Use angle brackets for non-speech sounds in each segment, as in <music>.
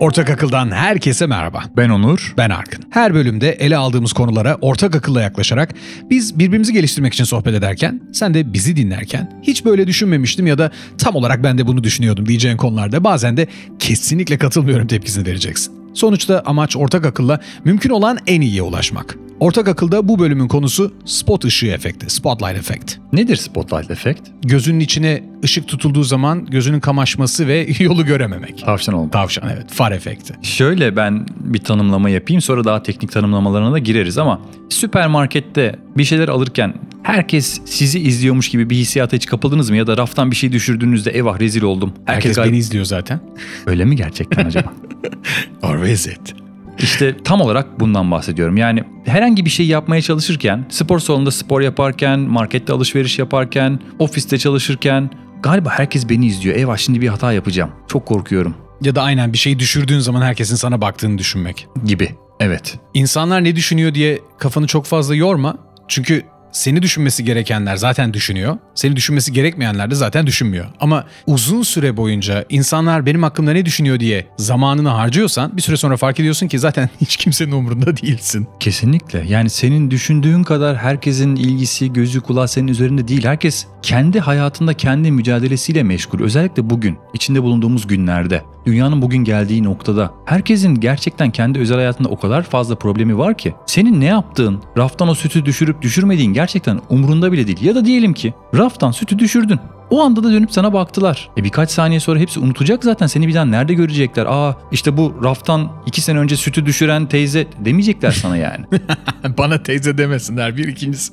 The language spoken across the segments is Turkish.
Ortak Akıl'dan herkese merhaba. Ben Onur. Ben Arkın. Her bölümde ele aldığımız konulara ortak akılla yaklaşarak biz birbirimizi geliştirmek için sohbet ederken sen de bizi dinlerken hiç böyle düşünmemiştim ya da tam olarak ben de bunu düşünüyordum diyeceğin konularda bazen de kesinlikle katılmıyorum tepkisini vereceksin. Sonuçta amaç ortak akılla mümkün olan en iyiye ulaşmak. Ortak akılda bu bölümün konusu spot ışığı efekti, spotlight effect. Nedir spotlight efekt? Gözünün içine ışık tutulduğu zaman gözünün kamaşması ve <laughs> yolu görememek. Tavşan olma. Tavşan evet, far efekti. Şöyle ben bir tanımlama yapayım sonra daha teknik tanımlamalarına da gireriz ama süpermarkette bir şeyler alırken herkes sizi izliyormuş gibi bir hissiyata hiç kapıldınız mı? Ya da raftan bir şey düşürdüğünüzde eyvah rezil oldum. Herkes, gayet- beni izliyor zaten. Öyle mi gerçekten acaba? <laughs> Or is it? İşte tam olarak bundan bahsediyorum. Yani herhangi bir şey yapmaya çalışırken, spor salonunda spor yaparken, markette alışveriş yaparken, ofiste çalışırken galiba herkes beni izliyor. Eyvah şimdi bir hata yapacağım. Çok korkuyorum Ya da aynen bir şeyi düşürdüğün zaman herkesin sana baktığını düşünmek. gibi. Evet. İnsanlar ne düşünüyor diye kafanı çok fazla yorma. Çünkü seni düşünmesi gerekenler zaten düşünüyor. Seni düşünmesi gerekmeyenler de zaten düşünmüyor. Ama uzun süre boyunca insanlar benim hakkımda ne düşünüyor diye zamanını harcıyorsan bir süre sonra fark ediyorsun ki zaten <laughs> hiç kimsenin umurunda değilsin. Kesinlikle. Yani senin düşündüğün kadar herkesin ilgisi, gözü, kulağı senin üzerinde değil. Herkes kendi hayatında kendi mücadelesiyle meşgul. Özellikle bugün, içinde bulunduğumuz günlerde, dünyanın bugün geldiği noktada herkesin gerçekten kendi özel hayatında o kadar fazla problemi var ki senin ne yaptığın, raftan o sütü düşürüp düşürmediğin gerçekten umrunda bile değil. Ya da diyelim ki raftan sütü düşürdün. O anda da dönüp sana baktılar. E birkaç saniye sonra hepsi unutacak zaten seni bir daha nerede görecekler? Aa işte bu raftan iki sene önce sütü düşüren teyze demeyecekler sana yani. <laughs> Bana teyze demesinler bir ikincisi.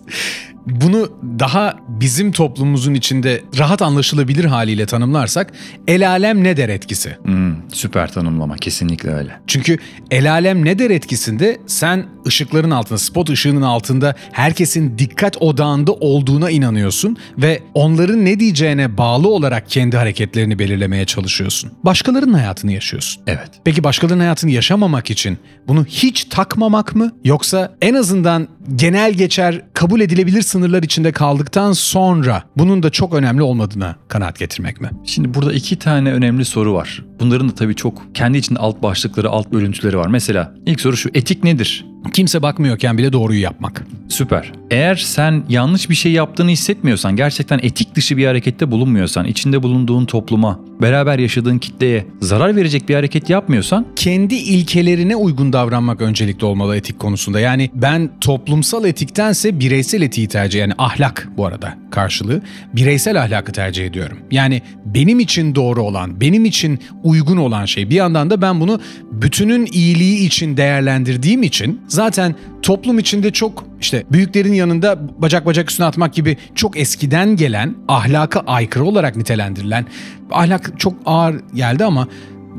Bunu daha bizim toplumumuzun içinde rahat anlaşılabilir haliyle tanımlarsak el alem ne der etkisi. Hmm, süper tanımlama kesinlikle öyle. Çünkü el alem ne der etkisinde sen ışıkların altında, spot ışığının altında herkesin dikkat odağında olduğuna inanıyorsun ve onların ne diyeceğine bağlı olarak kendi hareketlerini belirlemeye çalışıyorsun. Başkalarının hayatını yaşıyorsun. Evet. Peki başkalarının hayatını yaşamamak için bunu hiç takmamak mı? Yoksa en azından genel geçer kabul edilebilir sınırlar içinde kaldıktan sonra bunun da çok önemli olmadığına kanaat getirmek mi? Şimdi burada iki tane önemli soru var. Bunların da tabii çok kendi içinde alt başlıkları, alt bölüntüleri var. Mesela ilk soru şu, etik nedir? Kimse bakmıyorken bile doğruyu yapmak. Süper. Eğer sen yanlış bir şey yaptığını hissetmiyorsan, gerçekten etik dışı bir harekette bulunmuyorsan, içinde bulunduğun topluma, beraber yaşadığın kitleye zarar verecek bir hareket yapmıyorsan kendi ilkelerine uygun davranmak öncelikli olmalı etik konusunda. Yani ben toplumsal etiktense bireysel etiği tercih yani ahlak bu arada karşılığı bireysel ahlakı tercih ediyorum. Yani benim için doğru olan, benim için uygun olan şey. Bir yandan da ben bunu bütünün iyiliği için değerlendirdiğim için zaten toplum içinde çok işte büyüklerin yanında bacak bacak üstüne atmak gibi çok eskiden gelen ahlaka aykırı olarak nitelendirilen ahlak çok ağır geldi ama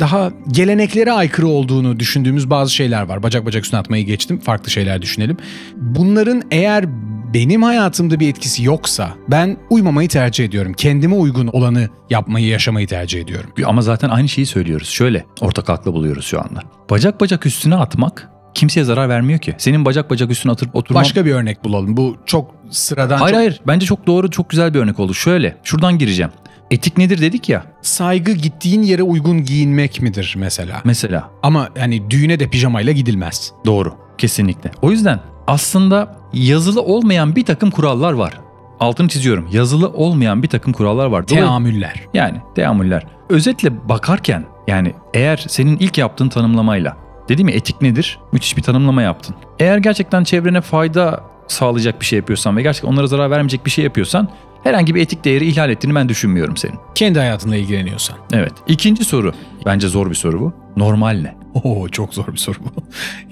daha geleneklere aykırı olduğunu düşündüğümüz bazı şeyler var. Bacak bacak üstüne atmayı geçtim. Farklı şeyler düşünelim. Bunların eğer benim hayatımda bir etkisi yoksa ben uymamayı tercih ediyorum. Kendime uygun olanı yapmayı, yaşamayı tercih ediyorum. ama zaten aynı şeyi söylüyoruz. Şöyle ortak haklı buluyoruz şu anda. Bacak bacak üstüne atmak kimseye zarar vermiyor ki. Senin bacak bacak üstüne atıp oturman... Başka bir örnek bulalım. Bu çok sıradan, Hayır çok hayır bence çok doğru çok güzel bir örnek oldu. Şöyle şuradan gireceğim. Etik nedir dedik ya saygı gittiğin yere uygun giyinmek midir mesela? mesela. Ama hani düğüne de pijamayla gidilmez. Doğru kesinlikle. O yüzden aslında yazılı olmayan bir takım kurallar var. Altını çiziyorum. Yazılı olmayan bir takım kurallar var. Teamüller. Yani teamüller. Özetle bakarken yani eğer senin ilk yaptığın tanımlamayla dedim mi etik nedir? Müthiş bir tanımlama yaptın. Eğer gerçekten çevrene fayda sağlayacak bir şey yapıyorsan ve gerçekten onlara zarar vermeyecek bir şey yapıyorsan herhangi bir etik değeri ihlal ettiğini ben düşünmüyorum senin. Kendi hayatınla ilgileniyorsan. Evet. İkinci soru. Bence zor bir soru bu. Normal ne? Oo çok zor bir soru bu.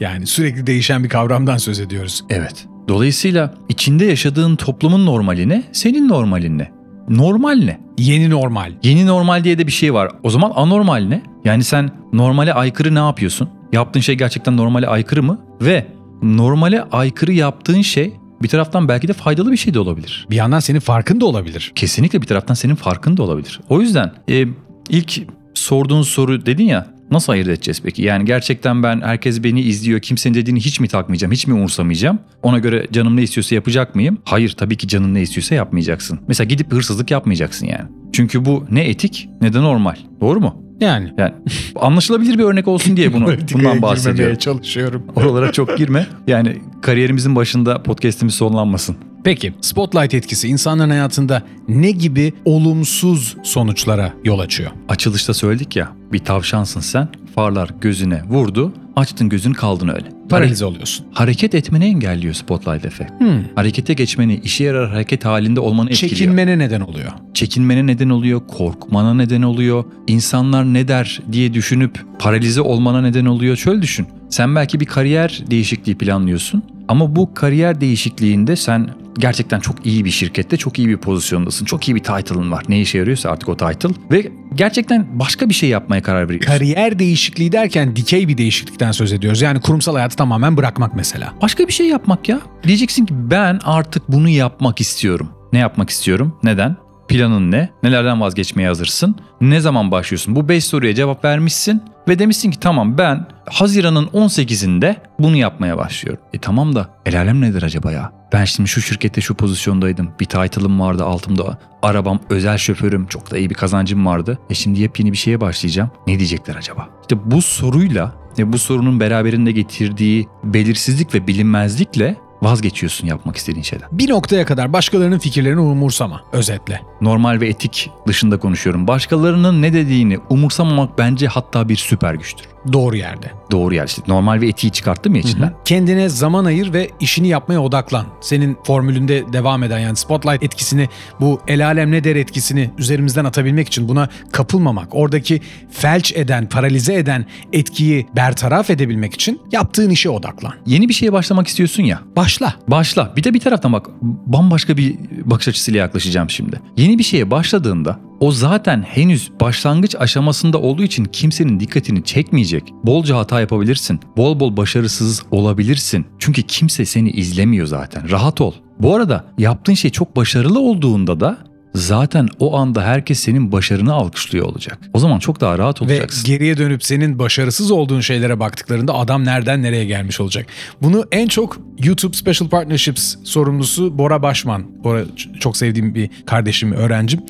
Yani sürekli değişen bir kavramdan söz ediyoruz. Evet. Dolayısıyla içinde yaşadığın toplumun normali ne? Senin normalin ne? Normal ne? Yeni normal. Yeni normal diye de bir şey var. O zaman anormal ne? Yani sen normale aykırı ne yapıyorsun? Yaptığın şey gerçekten normale aykırı mı? Ve normale aykırı yaptığın şey bir taraftan belki de faydalı bir şey de olabilir. Bir yandan senin farkın da olabilir. Kesinlikle bir taraftan senin farkın da olabilir. O yüzden e, ilk sorduğun soru dedin ya nasıl ayırt edeceğiz peki? Yani gerçekten ben herkes beni izliyor kimsenin dediğini hiç mi takmayacağım hiç mi umursamayacağım? Ona göre canım ne istiyorsa yapacak mıyım? Hayır tabii ki canın ne istiyorsa yapmayacaksın. Mesela gidip hırsızlık yapmayacaksın yani. Çünkü bu ne etik ne de normal. Doğru mu? Yani. Yani anlaşılabilir bir örnek olsun diye bunu <laughs> bundan bahsediyorum. çalışıyorum. Oralara çok girme. Yani kariyerimizin başında podcast'imiz sonlanmasın. Peki spotlight etkisi insanların hayatında ne gibi olumsuz sonuçlara yol açıyor? Açılışta söyledik ya bir tavşansın sen farlar gözüne vurdu açtın gözün kaldın öyle. Paralize oluyorsun. Hareket etmeni engelliyor spotlight efekt. Hmm. Harekete geçmeni, işe yarar hareket halinde olmanı etkiliyor. Çekinmene neden oluyor. Çekinmene neden oluyor, korkmana neden oluyor. İnsanlar ne der diye düşünüp paralize olmana neden oluyor. Şöyle düşün. Sen belki bir kariyer değişikliği planlıyorsun ama bu kariyer değişikliğinde sen gerçekten çok iyi bir şirkette, çok iyi bir pozisyondasın. Çok iyi bir title'ın var. Ne işe yarıyorsa artık o title ve gerçekten başka bir şey yapmaya karar veriyorsun. Kariyer değişikliği derken dikey bir değişiklikten söz ediyoruz. Yani kurumsal hayatı tamamen bırakmak mesela. Başka bir şey yapmak ya. Diyeceksin ki ben artık bunu yapmak istiyorum. Ne yapmak istiyorum? Neden? Planın ne? Nelerden vazgeçmeye hazırsın? Ne zaman başlıyorsun? Bu 5 soruya cevap vermişsin ve demişsin ki tamam ben Haziran'ın 18'inde bunu yapmaya başlıyorum. E tamam da el alem nedir acaba ya? Ben şimdi şu şirkette şu pozisyondaydım. Bir title'ım vardı altımda. Arabam, özel şoförüm, çok da iyi bir kazancım vardı. E şimdi yepyeni bir şeye başlayacağım. Ne diyecekler acaba? İşte bu soruyla ve bu sorunun beraberinde getirdiği belirsizlik ve bilinmezlikle vazgeçiyorsun yapmak istediğin şeyden. Bir noktaya kadar başkalarının fikirlerini umursama özetle. Normal ve etik dışında konuşuyorum. Başkalarının ne dediğini umursamamak bence hatta bir süper güçtür. Doğru yerde. Doğru yer işte. Normal ve etiği çıkarttım ya içinden. Kendine zaman ayır ve işini yapmaya odaklan. Senin formülünde devam eden yani spotlight etkisini bu el alem ne der etkisini üzerimizden atabilmek için buna kapılmamak, oradaki felç eden, paralize eden etkiyi bertaraf edebilmek için yaptığın işe odaklan. Yeni bir şeye başlamak istiyorsun ya. Başla. Başla. Bir de bir taraftan bak bambaşka bir bakış açısıyla yaklaşacağım şimdi. Yeni bir şeye başladığında o zaten henüz başlangıç aşamasında olduğu için kimsenin dikkatini çekmeyecek. Bolca hata yapabilirsin. Bol bol başarısız olabilirsin. Çünkü kimse seni izlemiyor zaten. Rahat ol. Bu arada yaptığın şey çok başarılı olduğunda da zaten o anda herkes senin başarını alkışlıyor olacak. O zaman çok daha rahat Ve olacaksın. geriye dönüp senin başarısız olduğun şeylere baktıklarında adam nereden nereye gelmiş olacak. Bunu en çok YouTube Special Partnerships sorumlusu Bora Başman. Bora çok sevdiğim bir kardeşim, öğrencim.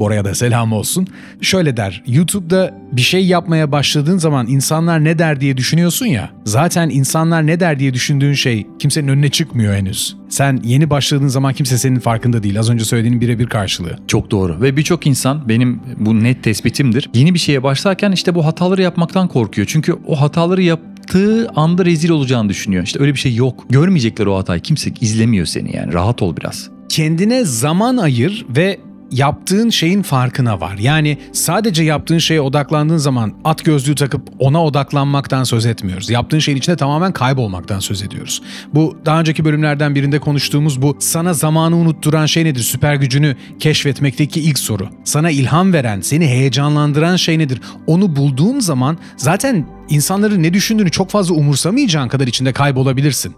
Bora'ya da selam olsun. Şöyle der, YouTube'da bir şey yapmaya başladığın zaman insanlar ne der diye düşünüyorsun ya. Zaten insanlar ne der diye düşündüğün şey kimsenin önüne çıkmıyor henüz. Sen yeni başladığın zaman kimse senin farkında değil. Az önce söylediğinin birebir karşılığı. Çok doğru ve birçok insan benim bu net tespitimdir. Yeni bir şeye başlarken işte bu hataları yapmaktan korkuyor. Çünkü o hataları yaptığı anda rezil olacağını düşünüyor. İşte öyle bir şey yok. Görmeyecekler o hatayı. Kimse izlemiyor seni yani. Rahat ol biraz. kendine zaman ayır ve yaptığın şeyin farkına var. Yani sadece yaptığın şeye odaklandığın zaman at gözlüğü takıp ona odaklanmaktan söz etmiyoruz. Yaptığın şeyin içinde tamamen kaybolmaktan söz ediyoruz. Bu daha önceki bölümlerden birinde konuştuğumuz bu sana zamanı unutturan şey nedir? Süper gücünü keşfetmekteki ilk soru. Sana ilham veren, seni heyecanlandıran şey nedir? Onu bulduğun zaman zaten insanların ne düşündüğünü çok fazla umursamayacağın kadar içinde kaybolabilirsin.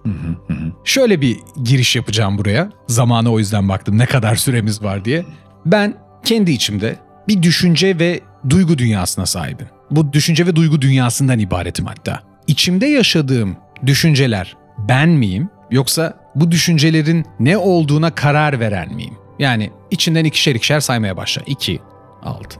Şöyle bir giriş yapacağım buraya. Zamana o yüzden baktım ne kadar süremiz var diye. Ben kendi içimde bir düşünce ve duygu dünyasına sahibim. Bu düşünce ve duygu dünyasından ibaretim hatta. İçimde yaşadığım düşünceler ben miyim yoksa bu düşüncelerin ne olduğuna karar veren miyim? Yani içinden ikişer ikişer saymaya başla. 2, 6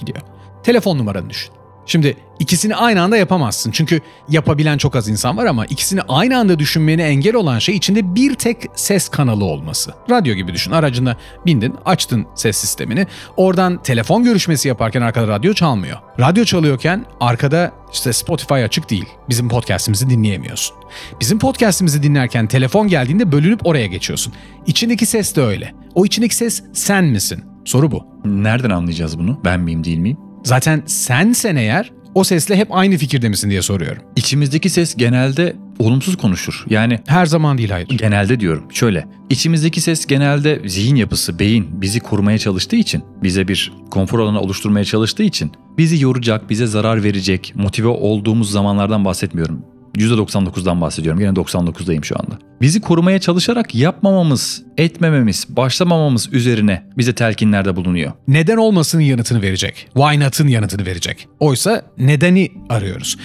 gidiyor. Telefon numaranı düşün. Şimdi ikisini aynı anda yapamazsın. Çünkü yapabilen çok az insan var ama ikisini aynı anda düşünmeni engel olan şey içinde bir tek ses kanalı olması. Radyo gibi düşün. Aracına bindin, açtın ses sistemini. Oradan telefon görüşmesi yaparken arkada radyo çalmıyor. Radyo çalıyorken arkada işte Spotify açık değil. Bizim podcast'imizi dinleyemiyorsun. Bizim podcast'imizi dinlerken telefon geldiğinde bölünüp oraya geçiyorsun. İçindeki ses de öyle. O içindeki ses sen misin? Soru bu. Nereden anlayacağız bunu? Ben miyim değil miyim? Zaten sensen eğer o sesle hep aynı fikirde misin diye soruyorum. İçimizdeki ses genelde olumsuz konuşur. Yani Her zaman değil hayır. Genelde diyorum. Şöyle, içimizdeki ses genelde zihin yapısı, beyin bizi korumaya çalıştığı için, bize bir konfor alanı oluşturmaya çalıştığı için bizi yoracak, bize zarar verecek, motive olduğumuz zamanlardan bahsetmiyorum. %99'dan bahsediyorum. Yine 99'dayım şu anda. Bizi korumaya çalışarak yapmamamız, etmememiz, başlamamamız üzerine bize telkinlerde bulunuyor. Neden olmasının yanıtını verecek. Why not'ın yanıtını verecek. Oysa nedeni arıyoruz.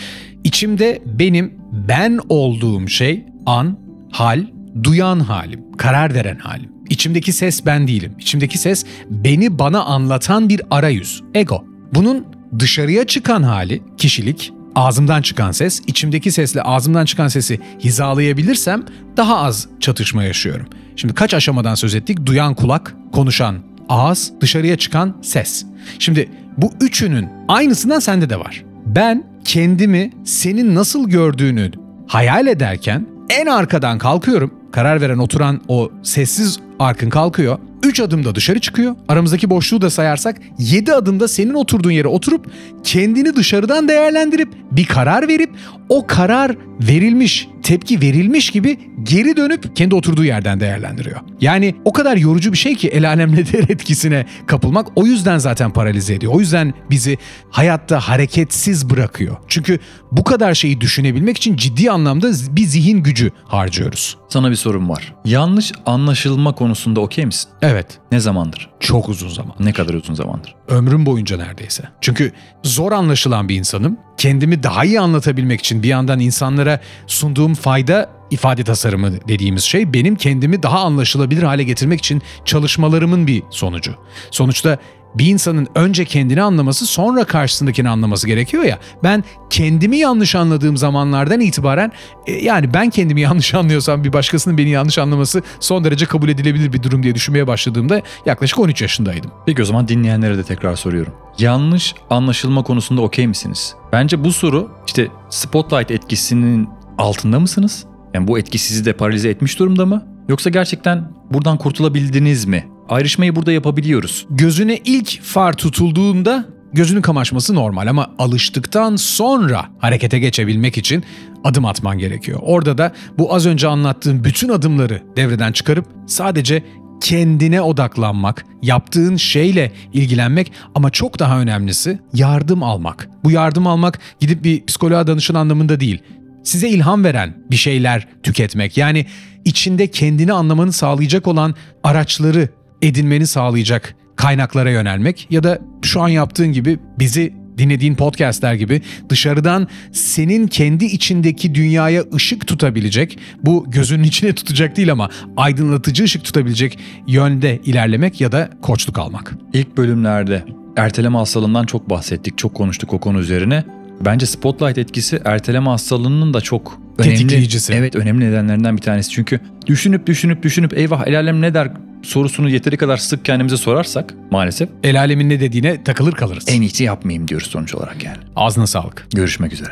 İçimde benim ben olduğum şey an, hal, duyan halim, karar veren halim. İçimdeki ses ben değilim. İçimdeki ses beni bana anlatan bir arayüz. Ego. Bunun dışarıya çıkan hali, kişilik, ağzımdan çıkan ses, içimdeki sesle ağzımdan çıkan sesi hizalayabilirsem daha az çatışma yaşıyorum. Şimdi kaç aşamadan söz ettik? Duyan kulak, konuşan ağız, dışarıya çıkan ses. Şimdi bu üçünün aynısından sende de var. Ben kendimi senin nasıl gördüğünü hayal ederken en arkadan kalkıyorum. Karar veren oturan o sessiz arkın kalkıyor. 3 adımda dışarı çıkıyor. Aramızdaki boşluğu da sayarsak 7 adımda senin oturduğun yere oturup kendini dışarıdan değerlendirip bir karar verip o karar verilmiş, tepki verilmiş gibi geri dönüp kendi oturduğu yerden değerlendiriyor. Yani o kadar yorucu bir şey ki el alemle der etkisine kapılmak o yüzden zaten paralize ediyor. O yüzden bizi hayatta hareketsiz bırakıyor. Çünkü bu kadar şeyi düşünebilmek için ciddi anlamda bir zihin gücü harcıyoruz. Sana bir sorum var. Yanlış anlaşılma konusunda okey misin? Evet, Ne zamandır? çok uzun zaman. Ne kadar uzun zamandır? Ömrüm boyunca neredeyse. Çünkü zor anlaşılan bir insanım. Kendimi daha iyi anlatabilmek için bir yandan insanlara sunduğum fayda ifade tasarımı dediğimiz şey benim kendimi daha anlaşılabilir hale getirmek için çalışmalarımın bir sonucu. Sonuçta bir insanın önce kendini anlaması sonra karşısındakini anlaması gerekiyor ya. Ben kendimi yanlış anladığım zamanlardan itibaren e, yani ben kendimi <laughs> yanlış anlıyorsam bir başkasının beni yanlış anlaması son derece kabul edilebilir bir durum diye düşünmeye başladığımda yaklaşık 13 yaşındaydım. Peki o zaman dinleyenlere de tekrar soruyorum. Yanlış anlaşılma konusunda okey misiniz? Bence bu soru işte spotlight etkisinin altında mısınız? Yani bu etki sizi de paralize etmiş durumda mı? Yoksa gerçekten buradan kurtulabildiniz mi? Ayrışmayı burada yapabiliyoruz. gözüne ilk far tutulduğunda gözünün kamaşması normal ama alıştıktan sonra harekete geçebilmek için adım atman gerekiyor. Orada da bu az önce anlattığım bütün adımları devreden çıkarıp sadece kendine odaklanmak, yaptığın şeyle ilgilenmek ama çok daha önemlisi yardım almak. Bu yardım almak gidip bir psikoloğa danışın anlamında değil size ilham veren bir şeyler tüketmek. Yani içinde kendini anlamanı sağlayacak olan araçları edinmeni sağlayacak kaynaklara yönelmek ya da şu an yaptığın gibi bizi dinlediğin podcastler gibi dışarıdan senin kendi içindeki dünyaya ışık tutabilecek, bu gözünün içine tutacak değil ama aydınlatıcı ışık tutabilecek yönde ilerlemek ya da koçluk almak. İlk bölümlerde erteleme hastalığından çok bahsettik, çok konuştuk o konu üzerine. Bence spotlight etkisi erteleme hastalığının da çok önemli. Tetikleyicisi. Evet önemli nedenlerinden bir tanesi. Çünkü düşünüp düşünüp düşünüp eyvah el alem ne der sorusunu yeteri kadar sık kendimize sorarsak maalesef El alemin ne dediğine takılır kalırız. en iyisi yapmayayım diyoruz sonuç olarak yani. Ağzına sağlık. Görüşmek üzere.